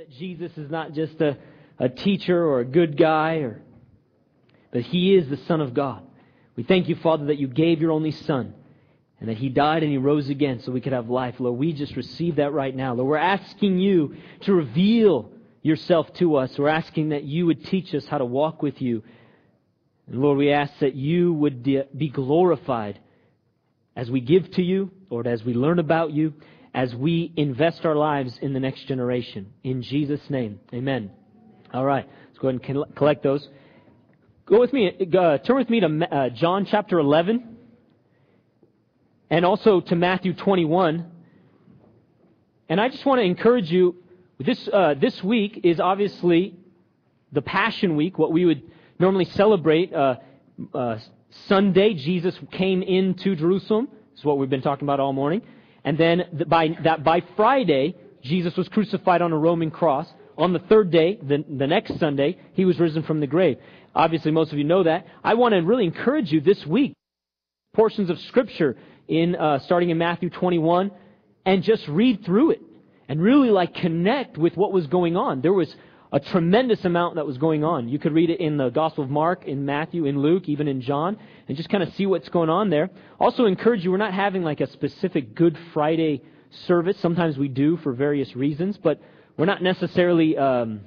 that Jesus is not just a, a teacher or a good guy, or, but He is the Son of God. We thank you, Father, that you gave your only Son and that He died and He rose again so we could have life. Lord, we just receive that right now. Lord, we're asking you to reveal yourself to us. We're asking that you would teach us how to walk with you. And Lord, we ask that you would be glorified as we give to you, Lord, as we learn about you, as we invest our lives in the next generation. In Jesus' name, amen. All right, let's go ahead and collect those. Go with me, uh, turn with me to uh, John chapter 11 and also to Matthew 21. And I just want to encourage you, this, uh, this week is obviously the Passion Week, what we would normally celebrate. Uh, uh, Sunday, Jesus came into Jerusalem. This is what we've been talking about all morning. And then by, that by Friday, Jesus was crucified on a Roman cross. On the third day, the, the next Sunday, he was risen from the grave. Obviously, most of you know that. I want to really encourage you this week, portions of Scripture in uh, starting in Matthew 21, and just read through it and really like connect with what was going on. There was a tremendous amount that was going on. You could read it in the Gospel of Mark, in Matthew, in Luke, even in John, and just kind of see what's going on there. Also encourage you, we're not having like a specific Good Friday service. Sometimes we do for various reasons, but we're not necessarily, um,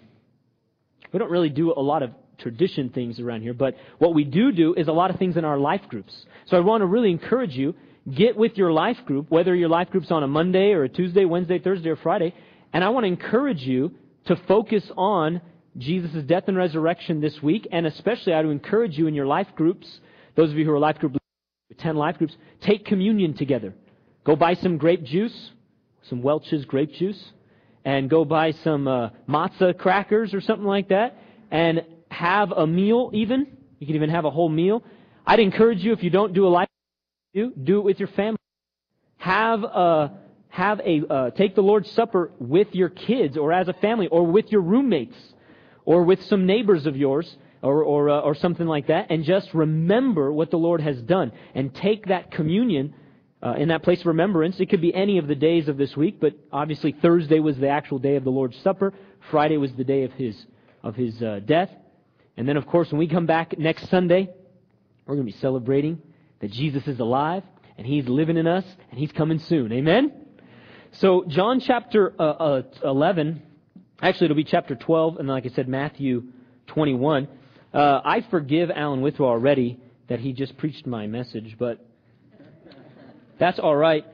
we don't really do a lot of tradition things around here, but what we do do is a lot of things in our life groups. So I want to really encourage you, get with your life group, whether your life group's on a Monday or a Tuesday, Wednesday, Thursday, or Friday, and I want to encourage you to focus on Jesus' death and resurrection this week, and especially I would encourage you in your life groups, those of you who are life group, 10 life groups, take communion together. Go buy some grape juice, some Welch's grape juice, and go buy some uh, matzah crackers or something like that, and have a meal even. You can even have a whole meal. I'd encourage you, if you don't do a life group, do it with your family. Have a have a uh, take the Lord's Supper with your kids or as a family or with your roommates or with some neighbors of yours or or, uh, or something like that, and just remember what the Lord has done and take that communion. Uh, in that place of remembrance, it could be any of the days of this week, but obviously Thursday was the actual day of the Lord's Supper. Friday was the day of his of his uh, death, and then of course when we come back next Sunday, we're going to be celebrating that Jesus is alive and He's living in us and He's coming soon. Amen. So, John chapter uh, uh, 11, actually, it'll be chapter 12, and like I said, Matthew 21. Uh, I forgive Alan Withrow already that he just preached my message, but that's all right.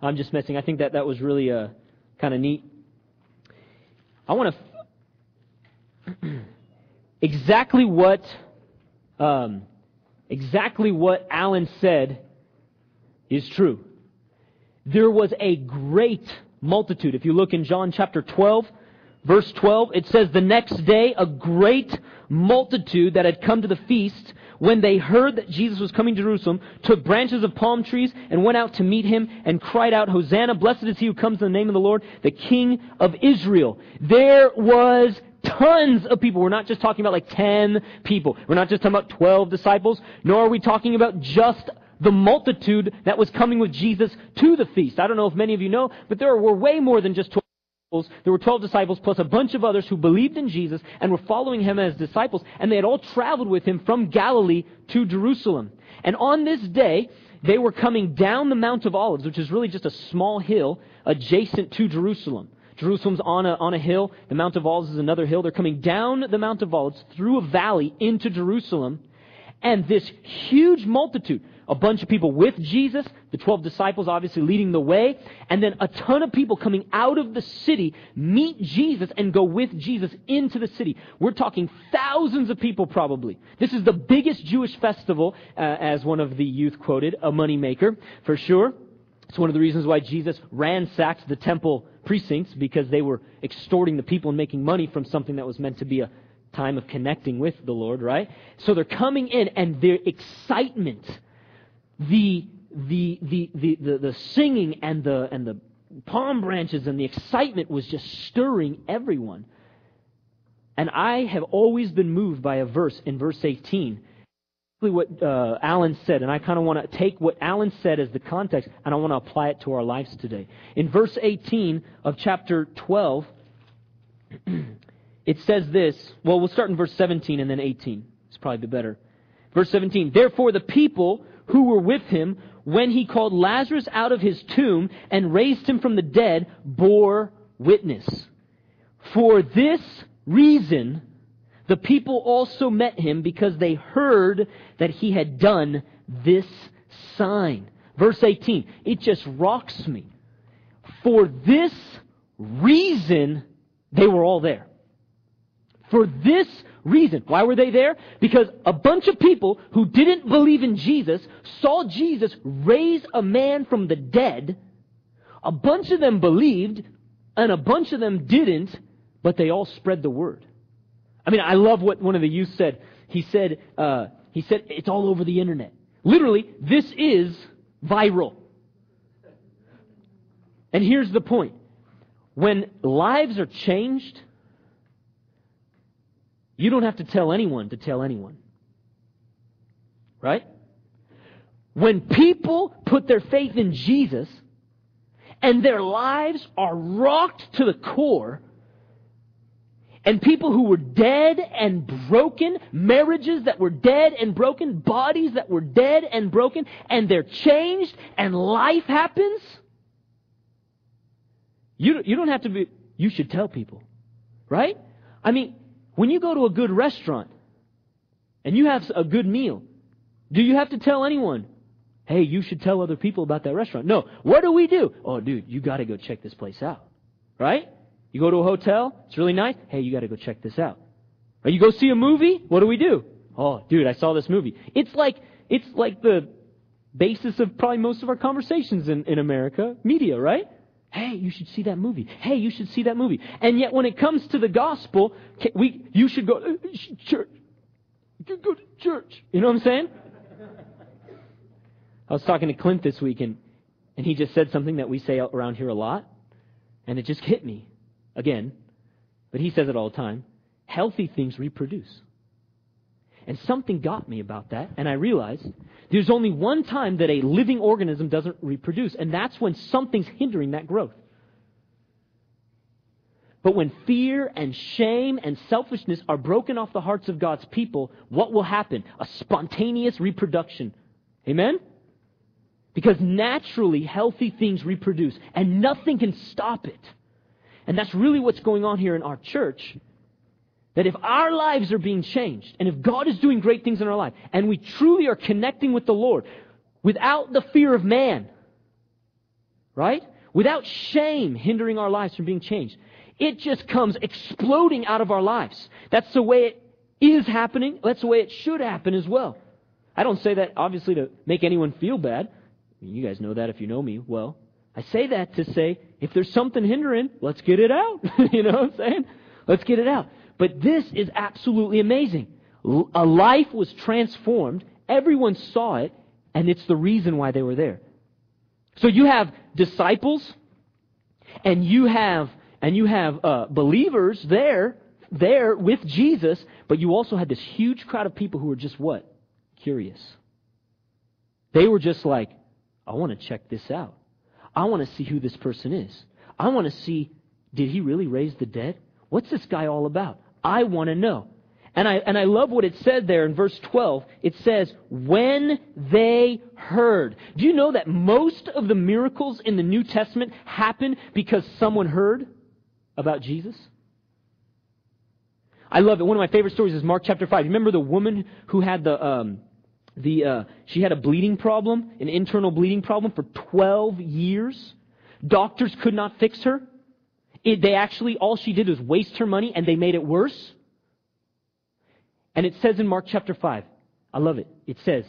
I'm just messing. I think that that was really uh, kind of neat. I want to. exactly what. Um, exactly what Alan said is true there was a great multitude. If you look in John chapter 12, verse 12, it says, The next day, a great multitude that had come to the feast, when they heard that Jesus was coming to Jerusalem, took branches of palm trees and went out to meet him and cried out, Hosanna, blessed is he who comes in the name of the Lord, the King of Israel. There was tons of people. We're not just talking about like 10 people. We're not just talking about 12 disciples, nor are we talking about just the multitude that was coming with Jesus to the feast. I don't know if many of you know, but there were way more than just 12 disciples. There were 12 disciples plus a bunch of others who believed in Jesus and were following him as disciples, and they had all traveled with him from Galilee to Jerusalem. And on this day, they were coming down the Mount of Olives, which is really just a small hill adjacent to Jerusalem. Jerusalem's on a, on a hill. The Mount of Olives is another hill. They're coming down the Mount of Olives through a valley into Jerusalem. And this huge multitude, a bunch of people with Jesus, the 12 disciples obviously leading the way, and then a ton of people coming out of the city meet Jesus and go with Jesus into the city. We're talking thousands of people probably. This is the biggest Jewish festival, uh, as one of the youth quoted, a moneymaker, for sure. It's one of the reasons why Jesus ransacked the temple precincts because they were extorting the people and making money from something that was meant to be a time of connecting with the Lord, right? So they're coming in and their excitement the, the, the, the, the, singing and the, and the palm branches and the excitement was just stirring everyone. And I have always been moved by a verse in verse 18. What uh, Alan said, and I kind of want to take what Alan said as the context, and I want to apply it to our lives today. In verse 18 of chapter 12, it says this. Well, we'll start in verse 17 and then 18. It's probably better. Verse 17. Therefore, the people who were with him when he called Lazarus out of his tomb and raised him from the dead bore witness. For this reason, the people also met him because they heard that he had done this sign. Verse 18. It just rocks me. For this reason, they were all there. For this reason. Why were they there? Because a bunch of people who didn't believe in Jesus saw Jesus raise a man from the dead. A bunch of them believed, and a bunch of them didn't, but they all spread the word. I mean, I love what one of the youth said. He said, uh, he said, it's all over the internet. Literally, this is viral. And here's the point. When lives are changed, you don't have to tell anyone to tell anyone. Right? When people put their faith in Jesus and their lives are rocked to the core, and people who were dead and broken, marriages that were dead and broken, bodies that were dead and broken, and they're changed and life happens, you, you don't have to be, you should tell people. Right? I mean, when you go to a good restaurant and you have a good meal, do you have to tell anyone, hey, you should tell other people about that restaurant? No. What do we do? Oh, dude, you gotta go check this place out. Right? You go to a hotel, it's really nice. Hey, you gotta go check this out. Or you go see a movie, what do we do? Oh, dude, I saw this movie. It's like, it's like the basis of probably most of our conversations in, in America, media, right? Hey, you should see that movie. Hey, you should see that movie. And yet when it comes to the gospel, we, you should go uh, to church. You go to church. You know what I'm saying? I was talking to Clint this week and, and he just said something that we say around here a lot. And it just hit me again. But he says it all the time. Healthy things reproduce. And something got me about that, and I realized there's only one time that a living organism doesn't reproduce, and that's when something's hindering that growth. But when fear and shame and selfishness are broken off the hearts of God's people, what will happen? A spontaneous reproduction. Amen? Because naturally, healthy things reproduce, and nothing can stop it. And that's really what's going on here in our church that if our lives are being changed, and if God is doing great things in our life, and we truly are connecting with the Lord without the fear of man, right? Without shame hindering our lives from being changed, it just comes exploding out of our lives. That's the way it is happening. That's the way it should happen as well. I don't say that obviously to make anyone feel bad. You guys know that if you know me well. I say that to say, if there's something hindering, let's get it out. you know what I'm saying? Let's get it out. But this is absolutely amazing. A life was transformed. Everyone saw it, and it's the reason why they were there. So you have disciples, and you have and you have uh, believers there, there with Jesus, but you also had this huge crowd of people who were just what? Curious. They were just like, I want to check this out. I want to see who this person is. I want to see, did he really raise the dead? What's this guy all about? I want to know. And I, and I love what it said there in verse 12. It says, when they heard. Do you know that most of the miracles in the New Testament happen because someone heard about Jesus? I love it. One of my favorite stories is Mark chapter 5. You remember the woman who had the, um, the, uh, she had a bleeding problem, an internal bleeding problem for 12 years? Doctors could not fix her. It, they actually, all she did was waste her money and they made it worse. And it says in Mark chapter 5, I love it. It says,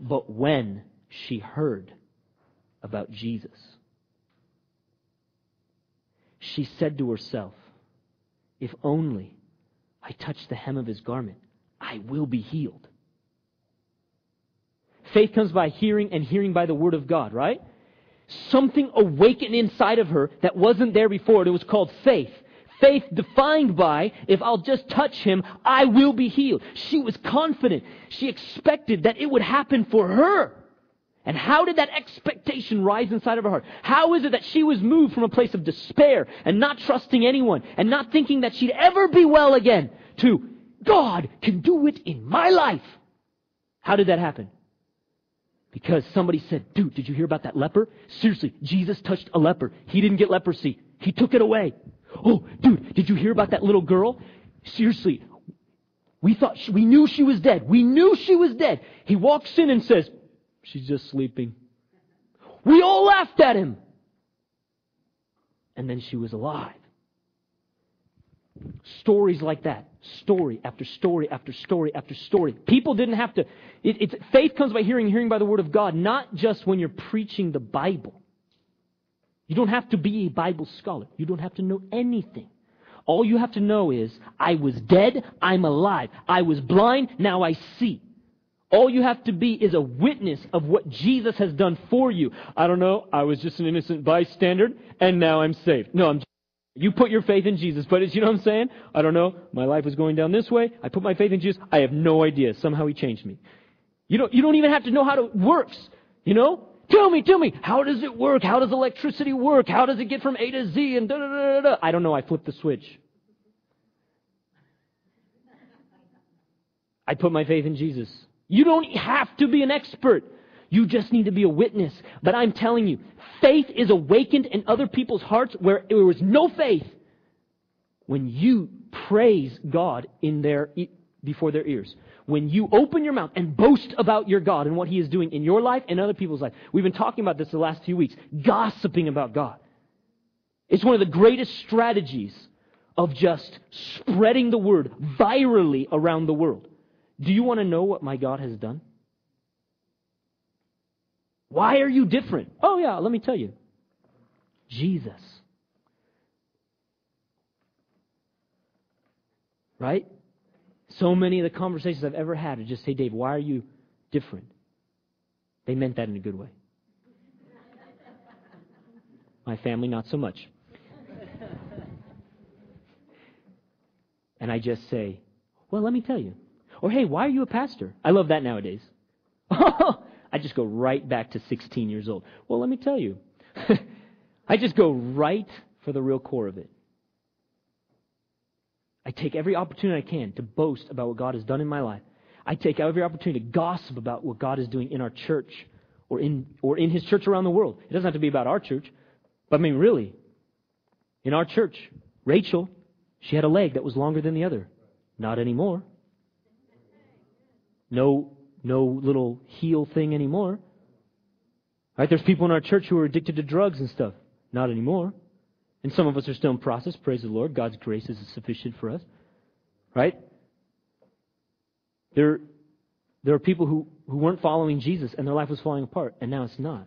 but when she heard about Jesus, she said to herself, if only I touch the hem of his garment, I will be healed. Faith comes by hearing and hearing by the word of God, right? Something awakened inside of her that wasn't there before. It was called faith. Faith defined by, if I'll just touch him, I will be healed. She was confident. She expected that it would happen for her. And how did that expectation rise inside of her heart? How is it that she was moved from a place of despair and not trusting anyone and not thinking that she'd ever be well again to God can do it in my life? How did that happen? Because somebody said, dude, did you hear about that leper? Seriously, Jesus touched a leper. He didn't get leprosy. He took it away. Oh, dude, did you hear about that little girl? Seriously, we thought, she, we knew she was dead. We knew she was dead. He walks in and says, she's just sleeping. We all laughed at him. And then she was alive. Stories like that. Story after story after story after story. People didn't have to. It, it's, faith comes by hearing, hearing by the Word of God, not just when you're preaching the Bible. You don't have to be a Bible scholar. You don't have to know anything. All you have to know is, I was dead, I'm alive. I was blind, now I see. All you have to be is a witness of what Jesus has done for you. I don't know, I was just an innocent bystander, and now I'm saved. No, I'm you put your faith in Jesus, but it's, you know what I'm saying? I don't know. My life was going down this way. I put my faith in Jesus. I have no idea. Somehow He changed me. You don't, you don't even have to know how it works. You know? Tell me, tell me, how does it work? How does electricity work? How does it get from A to Z and da da da da? I don't know. I flipped the switch. I put my faith in Jesus. You don't have to be an expert. You just need to be a witness. But I'm telling you, faith is awakened in other people's hearts where there was no faith when you praise God in their, before their ears. When you open your mouth and boast about your God and what He is doing in your life and other people's life. We've been talking about this the last few weeks. Gossiping about God. It's one of the greatest strategies of just spreading the word virally around the world. Do you want to know what my God has done? Why are you different? Oh, yeah, let me tell you. Jesus. Right? So many of the conversations I've ever had are just, hey, Dave, why are you different? They meant that in a good way. My family, not so much. And I just say, well, let me tell you. Or, hey, why are you a pastor? I love that nowadays. Oh, I just go right back to 16 years old. Well, let me tell you. I just go right for the real core of it. I take every opportunity I can to boast about what God has done in my life. I take every opportunity to gossip about what God is doing in our church or in, or in His church around the world. It doesn't have to be about our church. But I mean, really, in our church, Rachel, she had a leg that was longer than the other. Not anymore. No no little heel thing anymore. Right? There's people in our church who are addicted to drugs and stuff. Not anymore. And some of us are still in process. Praise the Lord. God's grace is sufficient for us. Right? There, there are people who, who weren't following Jesus and their life was falling apart, and now it's not.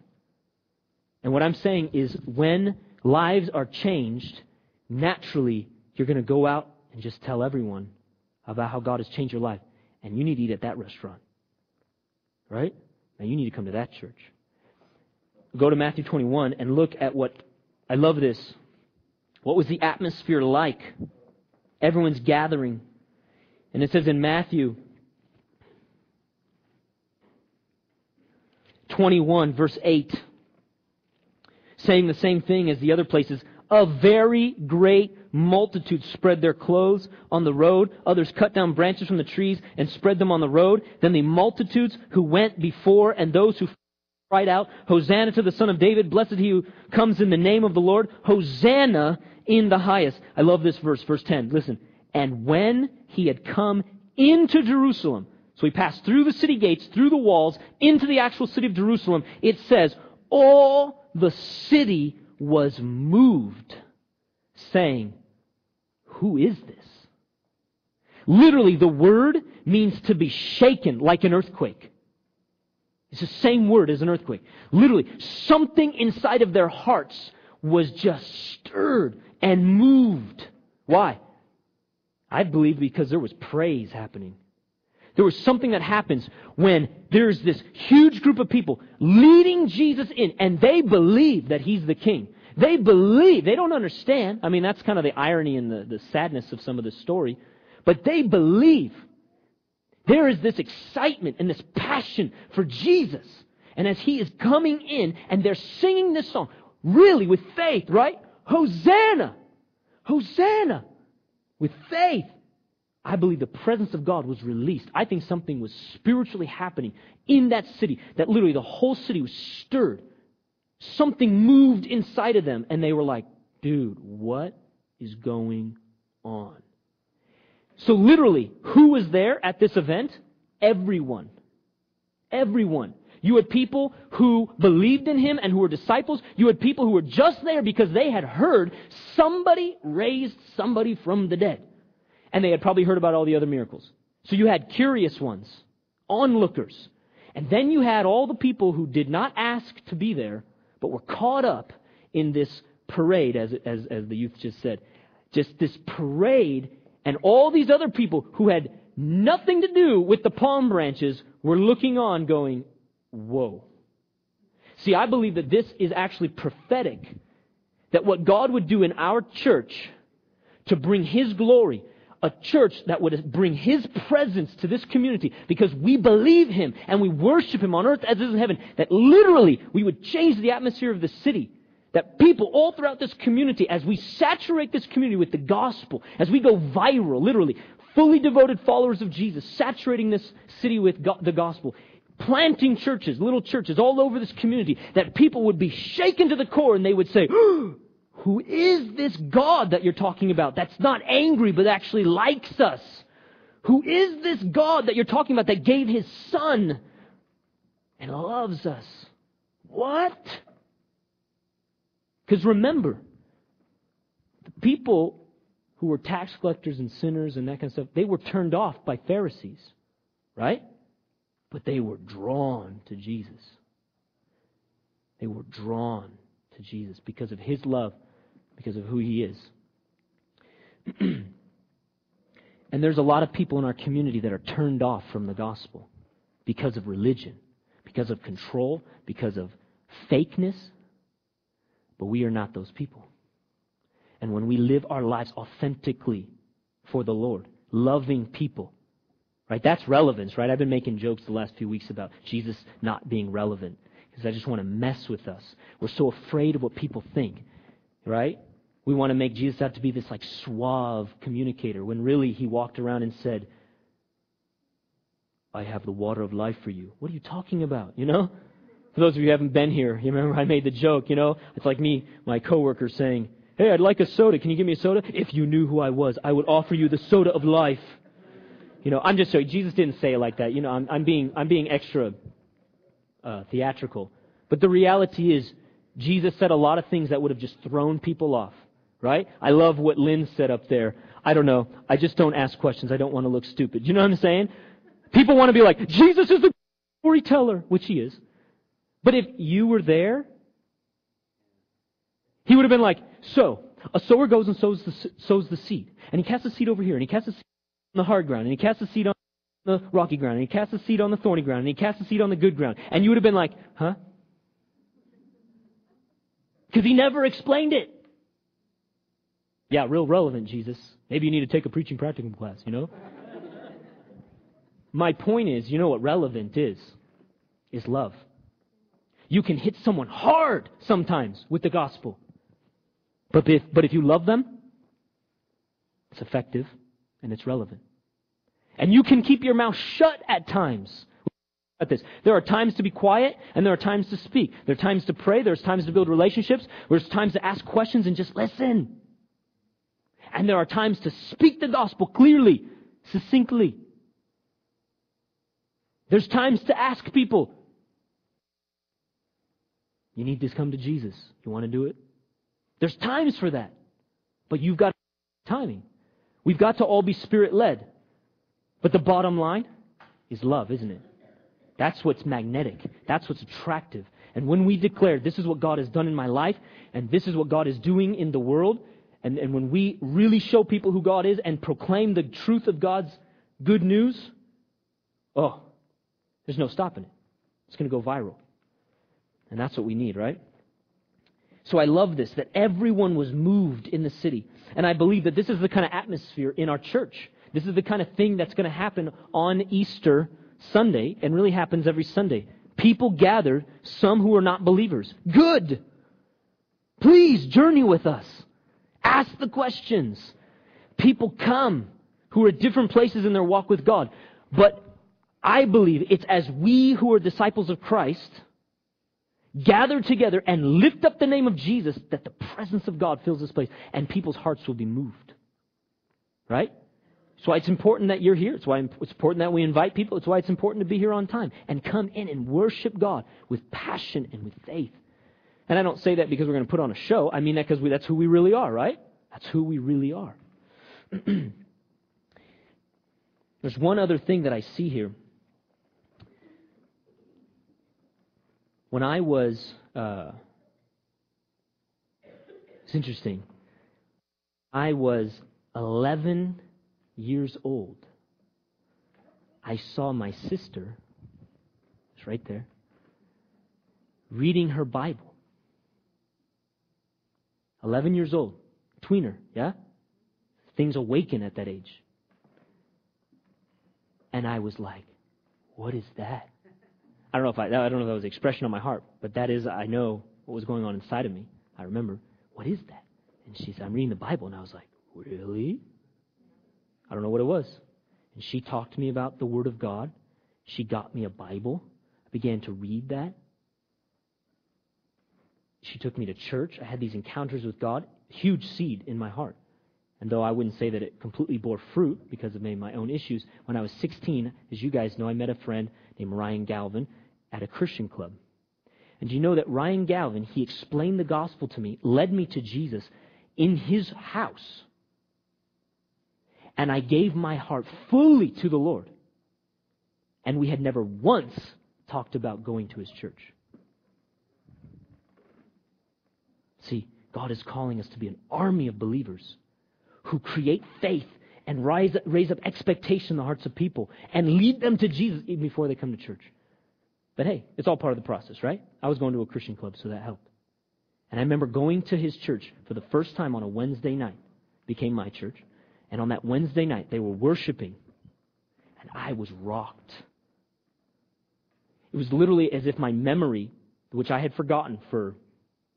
And what I'm saying is when lives are changed, naturally you're going to go out and just tell everyone about how God has changed your life. And you need to eat at that restaurant. Right? Now you need to come to that church. Go to Matthew 21 and look at what, I love this. What was the atmosphere like? Everyone's gathering. And it says in Matthew 21, verse 8, saying the same thing as the other places a very great multitude spread their clothes on the road. Others cut down branches from the trees and spread them on the road. Then the multitudes who went before and those who cried out, Hosanna to the Son of David. Blessed he who comes in the name of the Lord. Hosanna in the highest. I love this verse, verse 10. Listen. And when he had come into Jerusalem, so he passed through the city gates, through the walls, into the actual city of Jerusalem, it says, all the city was moved, saying, Who is this? Literally, the word means to be shaken like an earthquake. It's the same word as an earthquake. Literally, something inside of their hearts was just stirred and moved. Why? I believe because there was praise happening. There was something that happens when there's this huge group of people leading Jesus in, and they believe that he's the king. They believe. They don't understand. I mean, that's kind of the irony and the, the sadness of some of this story. But they believe. There is this excitement and this passion for Jesus. And as he is coming in and they're singing this song, really with faith, right? Hosanna! Hosanna! With faith. I believe the presence of God was released. I think something was spiritually happening in that city, that literally the whole city was stirred. Something moved inside of them, and they were like, dude, what is going on? So, literally, who was there at this event? Everyone. Everyone. You had people who believed in him and who were disciples. You had people who were just there because they had heard somebody raised somebody from the dead. And they had probably heard about all the other miracles. So you had curious ones, onlookers. And then you had all the people who did not ask to be there, but were caught up in this parade, as, as, as the youth just said. Just this parade, and all these other people who had nothing to do with the palm branches were looking on, going, Whoa. See, I believe that this is actually prophetic. That what God would do in our church to bring His glory, a church that would bring His presence to this community because we believe Him and we worship Him on earth as it is in heaven, that literally we would change the atmosphere of the city. That people all throughout this community, as we saturate this community with the gospel, as we go viral, literally, fully devoted followers of Jesus, saturating this city with go- the gospel, planting churches, little churches all over this community, that people would be shaken to the core and they would say, oh, Who is this God that you're talking about that's not angry but actually likes us? Who is this God that you're talking about that gave his son and loves us? What? Because remember, the people who were tax collectors and sinners and that kind of stuff, they were turned off by Pharisees, right? But they were drawn to Jesus. They were drawn to Jesus because of his love, because of who he is. and there's a lot of people in our community that are turned off from the gospel because of religion, because of control, because of fakeness. But we are not those people. And when we live our lives authentically for the Lord, loving people, Right? That's relevance, right? I've been making jokes the last few weeks about Jesus not being relevant because I just want to mess with us. We're so afraid of what people think, right? We want to make Jesus out to be this like suave communicator when really he walked around and said, I have the water of life for you. What are you talking about? You know? For those of you who haven't been here, you remember I made the joke, you know? It's like me, my coworker saying, Hey, I'd like a soda. Can you give me a soda? If you knew who I was, I would offer you the soda of life. You know, I'm just so Jesus didn't say it like that. You know, I'm, I'm being I'm being extra uh, theatrical, but the reality is Jesus said a lot of things that would have just thrown people off. Right? I love what Lynn said up there. I don't know. I just don't ask questions. I don't want to look stupid. You know what I'm saying? People want to be like, Jesus is the storyteller, which he is. But if you were there, he would have been like, so, a sower goes and sows the, sows the seed. And he casts the seed over here, and he casts the seed on the hard ground, and he casts the seed on the rocky ground, and he casts the seed on the thorny ground, and he casts the seed on the good ground. And you would have been like, huh? Because he never explained it. Yeah, real relevant, Jesus. Maybe you need to take a preaching practicum class, you know? My point is, you know what relevant is? Is love. You can hit someone hard sometimes with the gospel. But if, but if you love them, it's effective and it's relevant. And you can keep your mouth shut at times. At this. There are times to be quiet and there are times to speak. There are times to pray, there's times to build relationships, there's times to ask questions and just listen. And there are times to speak the gospel clearly, succinctly. There's times to ask people, you need to come to Jesus. You want to do it? There's times for that. But you've got timing. We've got to all be spirit led. But the bottom line is love, isn't it? That's what's magnetic. That's what's attractive. And when we declare, this is what God has done in my life, and this is what God is doing in the world, and, and when we really show people who God is and proclaim the truth of God's good news, oh, there's no stopping it. It's going to go viral. And that's what we need, right? So I love this, that everyone was moved in the city. And I believe that this is the kind of atmosphere in our church. This is the kind of thing that's going to happen on Easter Sunday and really happens every Sunday. People gather, some who are not believers. Good. Please journey with us. Ask the questions. People come who are at different places in their walk with God. But I believe it's as we who are disciples of Christ gather together and lift up the name of Jesus that the presence of God fills this place and people's hearts will be moved. Right? That's why it's important that you're here. It's why it's important that we invite people. It's why it's important to be here on time and come in and worship God with passion and with faith. And I don't say that because we're going to put on a show. I mean that because that's who we really are, right? That's who we really are. There's one other thing that I see here. When I was, uh, it's interesting. I was 11 years old. I saw my sister, it's right there, reading her Bible. 11 years old, tweener, yeah? Things awaken at that age. And I was like, what is that? I don't know if I, I don't know if that was expression on my heart, but that is, I know what was going on inside of me. I remember, what is that? And she said, I'm reading the Bible. And I was like, really? I don't know what it was. And she talked to me about the Word of God. She got me a Bible. I began to read that. She took me to church. I had these encounters with God. Huge seed in my heart. And though I wouldn't say that it completely bore fruit because of my own issues, when I was 16, as you guys know, I met a friend named Ryan Galvin at a Christian club. And you know that Ryan Galvin, he explained the gospel to me, led me to Jesus in his house. And I gave my heart fully to the Lord. And we had never once talked about going to his church. See, God is calling us to be an army of believers who create faith and rise, raise up expectation in the hearts of people and lead them to Jesus even before they come to church. But hey, it's all part of the process, right? I was going to a Christian club, so that helped. And I remember going to his church for the first time on a Wednesday night. Became my church. And on that Wednesday night, they were worshiping. And I was rocked. It was literally as if my memory, which I had forgotten for,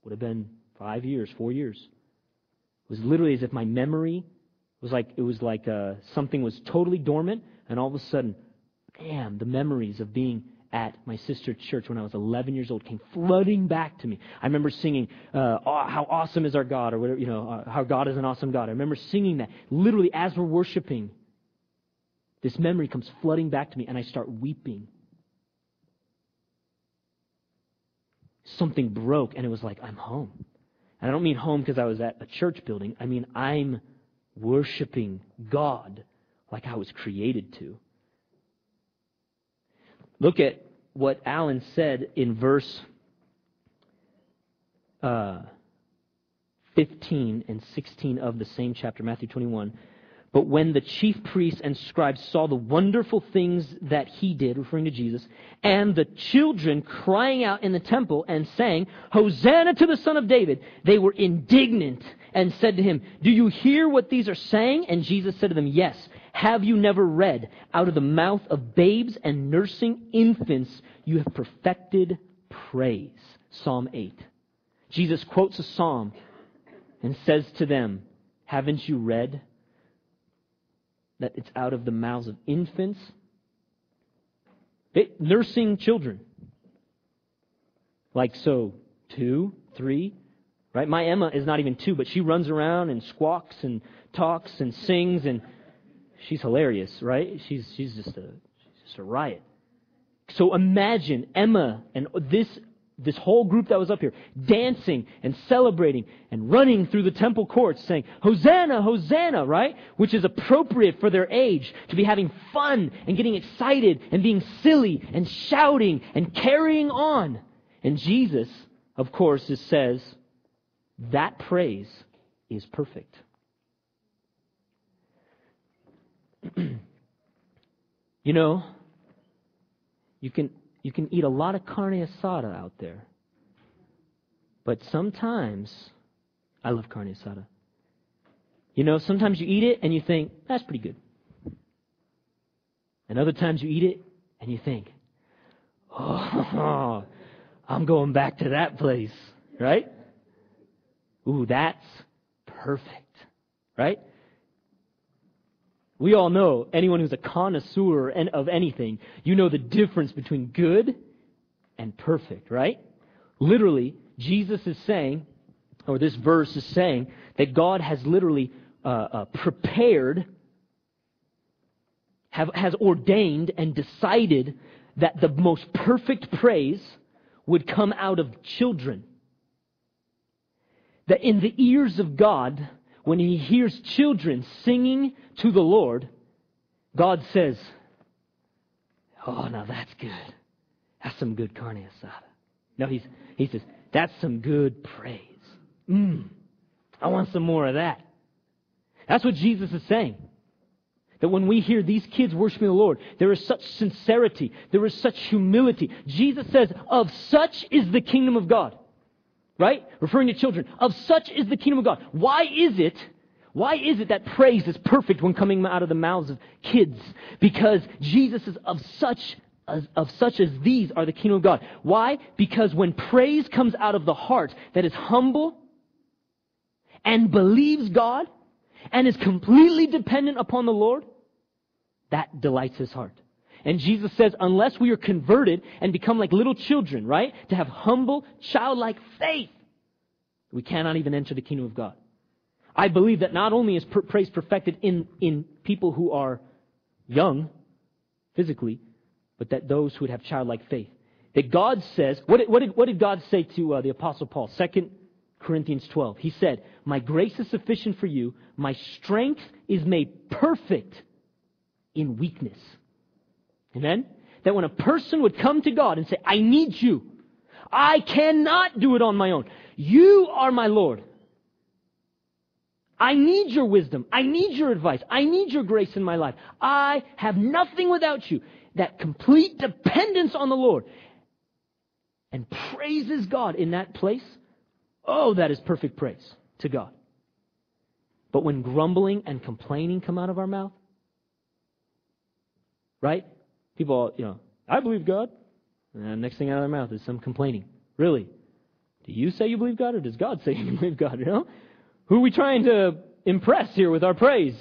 would have been five years, four years, it was literally as if my memory was like, it was like uh, something was totally dormant, and all of a sudden, bam, the memories of being at my sister's church when I was 11 years old came flooding back to me. I remember singing, uh, oh, "How awesome is our God," or whatever, you know, uh, "How God is an awesome God." I remember singing that literally as we're worshiping. This memory comes flooding back to me, and I start weeping. Something broke, and it was like I'm home. And I don't mean home because I was at a church building. I mean I'm worshiping God like I was created to. Look at what Alan said in verse uh, 15 and 16 of the same chapter, Matthew 21. But when the chief priests and scribes saw the wonderful things that he did, referring to Jesus, and the children crying out in the temple and saying, Hosanna to the Son of David, they were indignant and said to him, Do you hear what these are saying? And Jesus said to them, Yes. Have you never read, out of the mouth of babes and nursing infants, you have perfected praise? Psalm 8. Jesus quotes a psalm and says to them, Haven't you read that it's out of the mouths of infants? It, nursing children. Like so, two, three, right? My Emma is not even two, but she runs around and squawks and talks and sings and she's hilarious, right? She's she's just a she's just a riot. So imagine Emma and this this whole group that was up here dancing and celebrating and running through the temple courts saying, Hosanna, Hosanna, right? Which is appropriate for their age to be having fun and getting excited and being silly and shouting and carrying on. And Jesus, of course, says that praise is perfect. you know, you can you can eat a lot of carne asada out there. But sometimes I love carne asada. You know, sometimes you eat it and you think, that's pretty good. And other times you eat it and you think, Oh, I'm going back to that place, right? Ooh, that's perfect, right? We all know, anyone who's a connoisseur of anything, you know the difference between good and perfect, right? Literally, Jesus is saying, or this verse is saying, that God has literally uh, uh, prepared, have, has ordained and decided that the most perfect praise would come out of children. That in the ears of God, when he hears children singing to the Lord, God says, Oh, now that's good. That's some good carne asada. No, he's, he says, that's some good praise. Mmm, I want some more of that. That's what Jesus is saying. That when we hear these kids worshiping the Lord, there is such sincerity, there is such humility. Jesus says, Of such is the kingdom of God. Right? Referring to children. Of such is the kingdom of God. Why is it? Why is it that praise is perfect when coming out of the mouths of kids? Because Jesus is of such as, of such as these are the kingdom of God. Why? Because when praise comes out of the heart that is humble and believes God and is completely dependent upon the Lord, that delights his heart. And Jesus says, unless we are converted and become like little children, right? To have humble, childlike faith, we cannot even enter the kingdom of God. I believe that not only is praise perfected in, in people who are young, physically, but that those who would have childlike faith. That God says, what did, what did, what did God say to uh, the Apostle Paul? Second Corinthians 12. He said, My grace is sufficient for you. My strength is made perfect in weakness. Amen? That when a person would come to God and say, I need you, I cannot do it on my own. You are my Lord. I need your wisdom. I need your advice. I need your grace in my life. I have nothing without you. That complete dependence on the Lord and praises God in that place. Oh, that is perfect praise to God. But when grumbling and complaining come out of our mouth, right? People, you know, I believe God. And next thing out of their mouth is some complaining. Really? Do you say you believe God or does God say you believe God? You know? Who are we trying to impress here with our praise?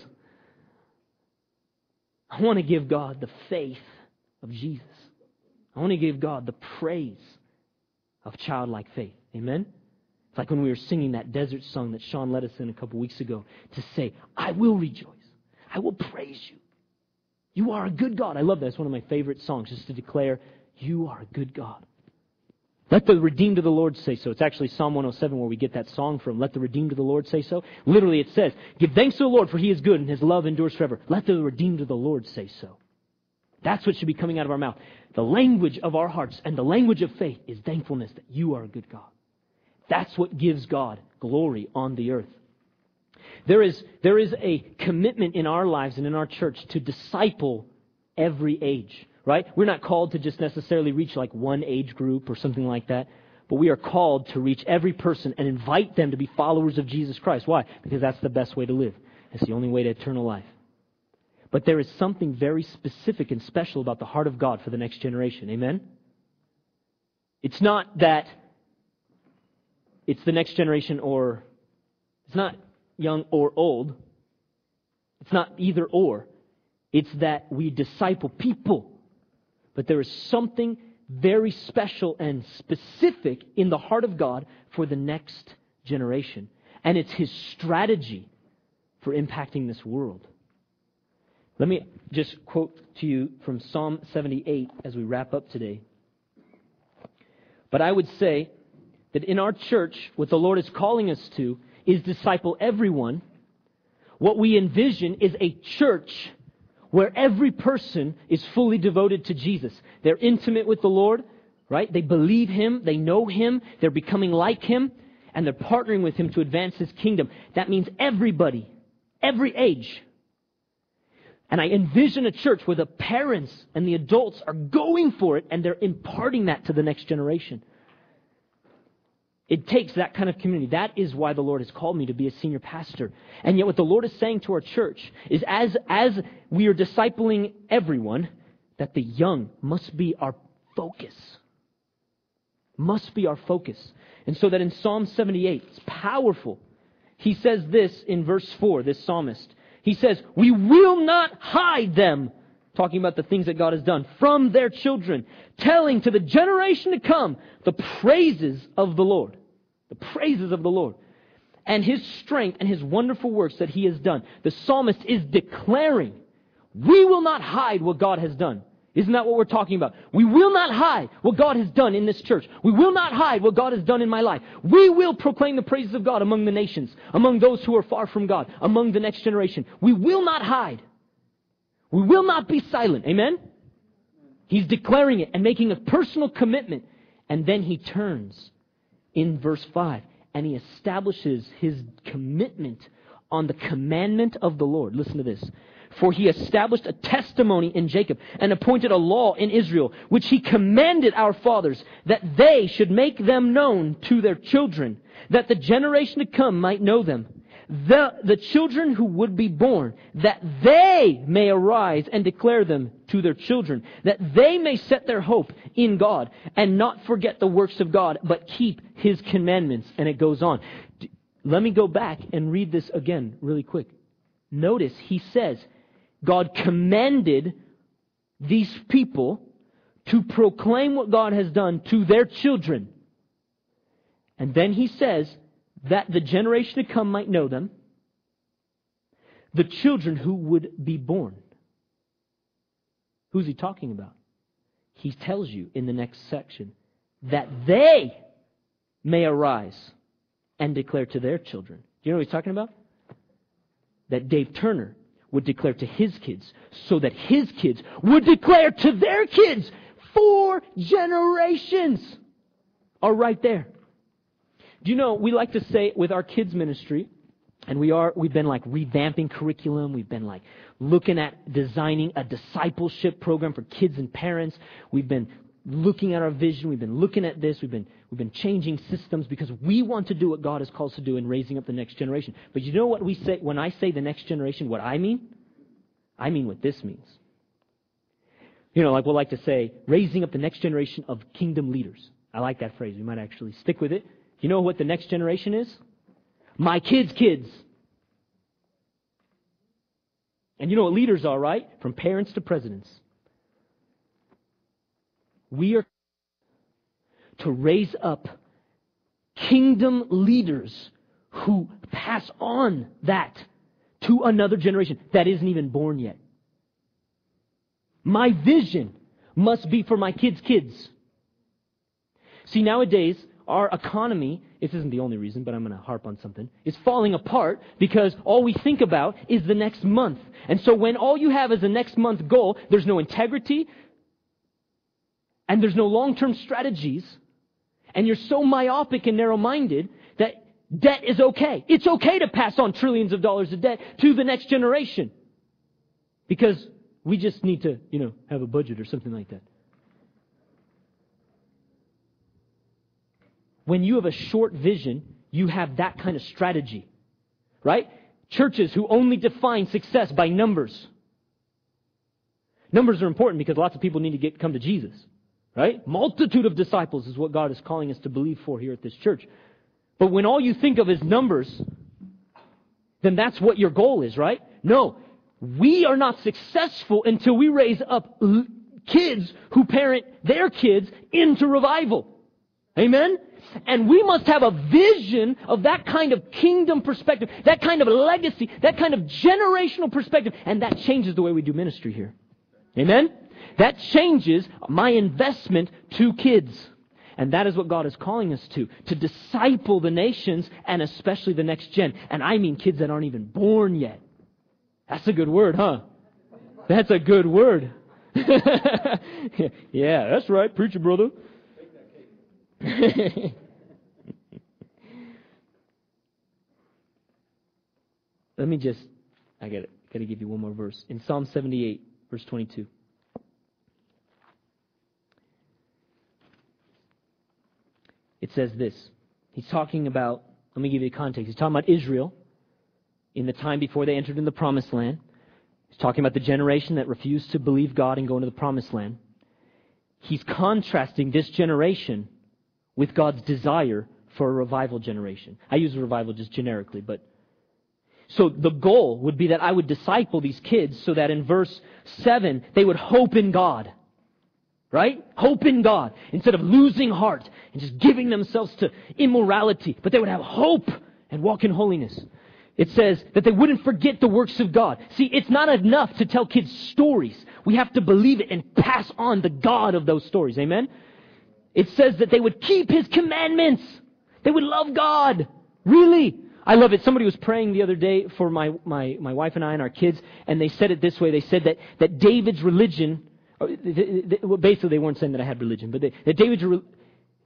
I want to give God the faith of Jesus. I want to give God the praise of childlike faith. Amen? It's like when we were singing that desert song that Sean led us in a couple weeks ago to say, I will rejoice. I will praise you. You are a good God. I love that. It's one of my favorite songs, just to declare, You are a good God. Let the redeemed of the Lord say so. It's actually Psalm 107 where we get that song from. Let the redeemed of the Lord say so. Literally, it says, Give thanks to the Lord, for he is good, and his love endures forever. Let the redeemed of the Lord say so. That's what should be coming out of our mouth. The language of our hearts and the language of faith is thankfulness that you are a good God. That's what gives God glory on the earth. There is, there is a commitment in our lives and in our church to disciple every age, right? We're not called to just necessarily reach like one age group or something like that, but we are called to reach every person and invite them to be followers of Jesus Christ. Why? Because that's the best way to live. It's the only way to eternal life. But there is something very specific and special about the heart of God for the next generation. Amen? It's not that it's the next generation or it's not young or old. It's not either or. It's that we disciple people. But there is something very special and specific in the heart of God for the next generation. And it's His strategy for impacting this world. Let me just quote to you from Psalm 78 as we wrap up today. But I would say that in our church, what the Lord is calling us to is disciple everyone. What we envision is a church where every person is fully devoted to Jesus. They're intimate with the Lord, right? They believe Him, they know Him, they're becoming like Him, and they're partnering with Him to advance His kingdom. That means everybody, every age. And I envision a church where the parents and the adults are going for it and they're imparting that to the next generation. It takes that kind of community. That is why the Lord has called me to be a senior pastor. And yet what the Lord is saying to our church is as, as we are discipling everyone, that the young must be our focus. Must be our focus. And so that in Psalm 78, it's powerful. He says this in verse 4, this psalmist. He says, We will not hide them, talking about the things that God has done, from their children, telling to the generation to come the praises of the Lord. The praises of the Lord. And his strength and his wonderful works that he has done. The psalmist is declaring, We will not hide what God has done. Isn't that what we're talking about? We will not hide what God has done in this church. We will not hide what God has done in my life. We will proclaim the praises of God among the nations, among those who are far from God, among the next generation. We will not hide. We will not be silent. Amen? He's declaring it and making a personal commitment. And then he turns in verse 5 and he establishes his commitment on the commandment of the Lord. Listen to this. For he established a testimony in Jacob and appointed a law in Israel, which he commanded our fathers that they should make them known to their children, that the generation to come might know them. The, the children who would be born, that they may arise and declare them to their children, that they may set their hope in God and not forget the works of God, but keep his commandments. And it goes on. Let me go back and read this again really quick. Notice he says, God commanded these people to proclaim what God has done to their children. And then he says that the generation to come might know them, the children who would be born. Who's he talking about? He tells you in the next section that they may arise and declare to their children. Do you know what he's talking about? That Dave Turner would declare to his kids, so that his kids would declare to their kids. Four generations are right there. Do you know, we like to say with our kids ministry, and we are, we've been like revamping curriculum. We've been like looking at designing a discipleship program for kids and parents. We've been looking at our vision. We've been looking at this. We've been, we've been changing systems because we want to do what God has called us to do in raising up the next generation. But you know what we say, when I say the next generation, what I mean? I mean what this means. You know, like we'll like to say, raising up the next generation of kingdom leaders. I like that phrase. We might actually stick with it. You know what the next generation is? My kids' kids. And you know what leaders are, right? From parents to presidents. We are to raise up kingdom leaders who pass on that to another generation that isn't even born yet. My vision must be for my kids' kids. See, nowadays, our economy, this isn't the only reason, but I'm going to harp on something, is falling apart because all we think about is the next month. And so when all you have is the next month goal, there's no integrity, and there's no long-term strategies, and you're so myopic and narrow-minded that debt is okay. It's okay to pass on trillions of dollars of debt to the next generation. Because we just need to, you know, have a budget or something like that. When you have a short vision, you have that kind of strategy. Right? Churches who only define success by numbers. Numbers are important because lots of people need to get come to Jesus. Right? Multitude of disciples is what God is calling us to believe for here at this church. But when all you think of is numbers, then that's what your goal is, right? No. We are not successful until we raise up kids who parent their kids into revival. Amen? And we must have a vision of that kind of kingdom perspective, that kind of legacy, that kind of generational perspective, and that changes the way we do ministry here. Amen? That changes my investment to kids. And that is what God is calling us to, to disciple the nations and especially the next gen. And I mean kids that aren't even born yet. That's a good word, huh? That's a good word. yeah, that's right, preacher brother. Let me just, I got to give you one more verse. In Psalm 78, verse 22. it says this. He's talking about, let me give you the context. He's talking about Israel in the time before they entered in the promised land. He's talking about the generation that refused to believe God and go into the promised land. he's contrasting this generation with God's desire for a revival generation. I use revival just generically, but so the goal would be that I would disciple these kids so that in verse 7 they would hope in God. Right? Hope in God instead of losing heart and just giving themselves to immorality, but they would have hope and walk in holiness. It says that they wouldn't forget the works of God. See, it's not enough to tell kids stories. We have to believe it and pass on the God of those stories. Amen? It says that they would keep His commandments. They would love God. Really. I love it. Somebody was praying the other day for my, my, my wife and I and our kids, and they said it this way. They said that, that David's religion, basically they weren't saying that I had religion, but they, that David's,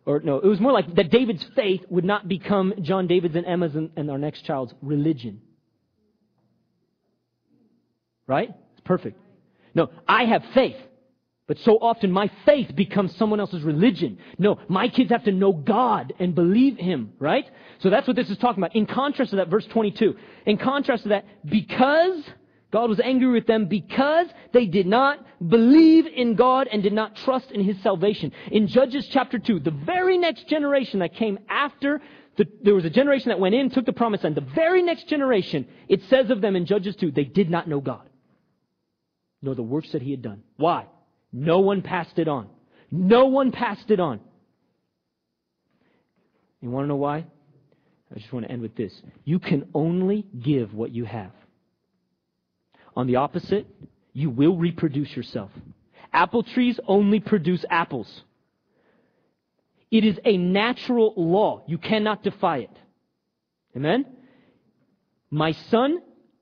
or no, it was more like that David's faith would not become John David's and Emma's and, and our next child's religion. Right? It's perfect. No, I have faith. But so often my faith becomes someone else's religion. No, my kids have to know God and believe Him, right? So that's what this is talking about. In contrast to that, verse 22. In contrast to that, because God was angry with them because they did not believe in God and did not trust in His salvation. In Judges chapter 2, the very next generation that came after, the, there was a generation that went in, took the promise, and the very next generation, it says of them in Judges 2, they did not know God, nor the works that He had done. Why? No one passed it on. No one passed it on. You want to know why? I just want to end with this. You can only give what you have. On the opposite, you will reproduce yourself. Apple trees only produce apples. It is a natural law. You cannot defy it. Amen? My son,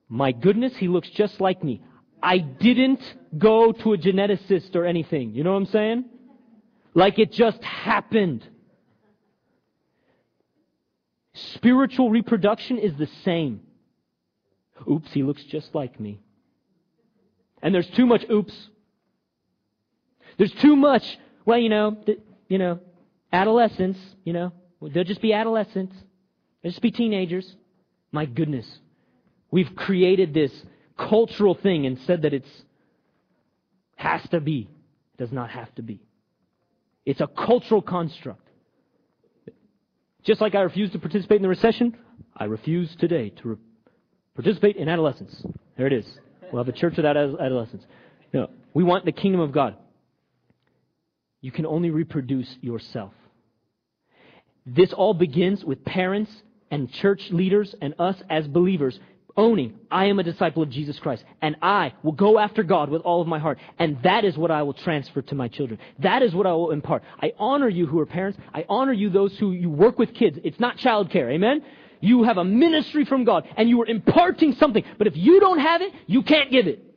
my goodness, he looks just like me. I didn't go to a geneticist or anything. You know what I'm saying? Like it just happened. Spiritual reproduction is the same. Oops, he looks just like me. And there's too much oops. There's too much, well, you know, th- you know, adolescence, you know, they'll just be adolescents. They'll just be teenagers. My goodness. We've created this cultural thing and said that it's has to be. It does not have to be. It's a cultural construct. Just like I refuse to participate in the recession, I refuse today to re- participate in adolescence. There it is. We'll have a church without adolescence. No, we want the kingdom of God. You can only reproduce yourself. This all begins with parents and church leaders and us as believers owning, I am a disciple of Jesus Christ, and I will go after God with all of my heart, and that is what I will transfer to my children. That is what I will impart. I honor you who are parents. I honor you those who you work with kids. It's not childcare. Amen? You have a ministry from God, and you are imparting something. But if you don't have it, you can't give it.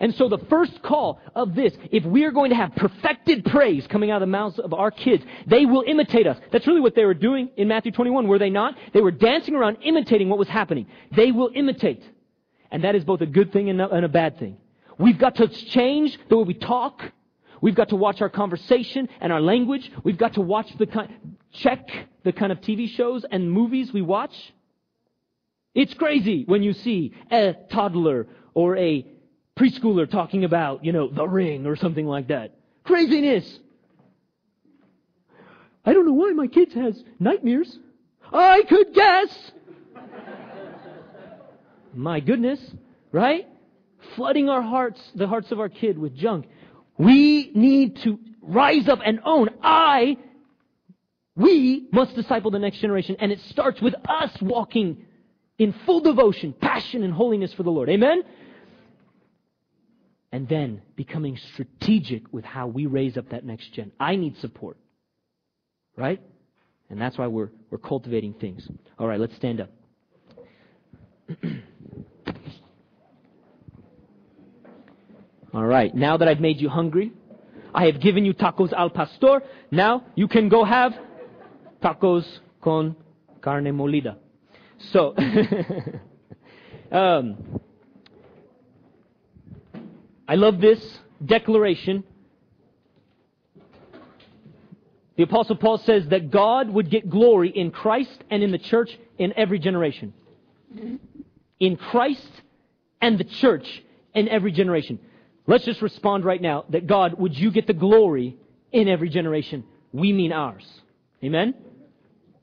And so the first call of this, if we are going to have perfected praise coming out of the mouths of our kids, they will imitate us. That's really what they were doing in Matthew 21, were they not? They were dancing around imitating what was happening. They will imitate. And that is both a good thing and a, bad thing. We've got to change the way we talk. We've got to watch our conversation and our language. We've got to watch the kind, check the kind of TV shows and movies we watch. It's crazy when you see a toddler or a preschooler talking about, you know, the ring or something like that. Craziness. I don't know why my kids has nightmares. I could guess. my goodness, right? Flooding our hearts, the hearts of our kid with junk. We need to rise up and own, I, we must disciple the next generation. And it starts with us walking in full devotion, passion, and holiness for the Lord. Amen? And then becoming strategic with how we raise up that next gen. I need support. Right? And that's why we're, we're cultivating things. All right, let's stand up. All right, now that I've made you hungry, I have given you tacos al pastor. Now you can go have tacos con carne molida. So, um, I love this declaration. The Apostle Paul says that God would get glory in Christ and in the church in every generation. In Christ and the church in every generation. Let's just respond right now that God, would you get the glory in every generation. We mean ours. Amen?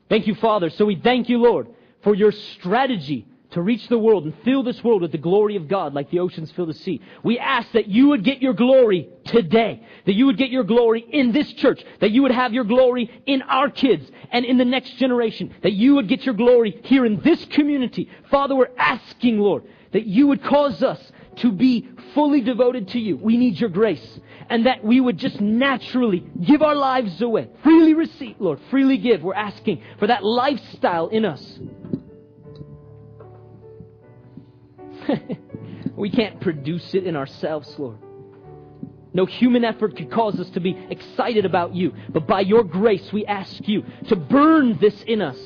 Thank you, Father. So we thank you, Lord, for your strategy to reach the world and fill this world with the glory of God like the oceans fill the sea. We ask that you would get your glory today, that you would get your glory in this church, that you would have your glory in our kids and in the next generation, that you would get your glory here in this community. Father, we're asking, Lord, that you would cause us to be fully devoted to you. We need your grace. And that we would just naturally give our lives away. Freely receive, Lord. Freely give. We're asking for that lifestyle in us. we can't produce it in ourselves, Lord. No human effort could cause us to be excited about you. But by your grace, we ask you to burn this in us,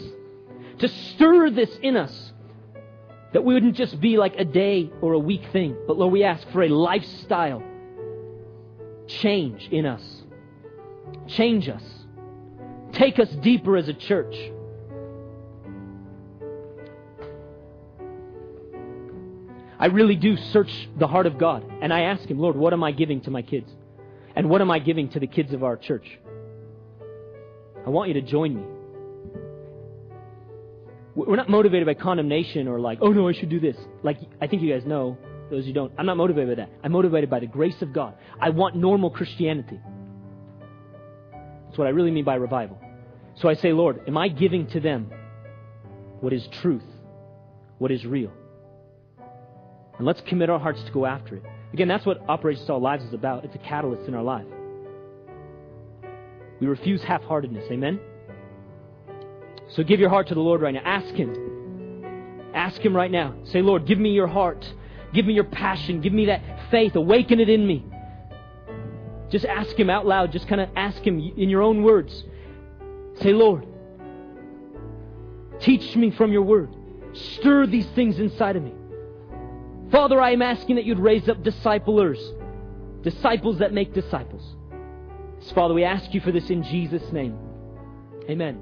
to stir this in us, that we wouldn't just be like a day or a week thing, but Lord, we ask for a lifestyle change in us. Change us. Take us deeper as a church. I really do search the heart of God. And I ask Him, Lord, what am I giving to my kids? And what am I giving to the kids of our church? I want you to join me. We're not motivated by condemnation or like, oh no, I should do this. Like, I think you guys know, those who don't, I'm not motivated by that. I'm motivated by the grace of God. I want normal Christianity. That's what I really mean by revival. So I say, Lord, am I giving to them what is truth? What is real? And let's commit our hearts to go after it. Again, that's what Operation Salt Lives is about. It's a catalyst in our life. We refuse half heartedness. Amen? So give your heart to the Lord right now. Ask Him. Ask Him right now. Say, Lord, give me your heart. Give me your passion. Give me that faith. Awaken it in me. Just ask Him out loud. Just kind of ask Him in your own words. Say, Lord, teach me from your word. Stir these things inside of me. Father, I am asking that you'd raise up disciplers, disciples that make disciples. So, Father, we ask you for this in Jesus' name. Amen.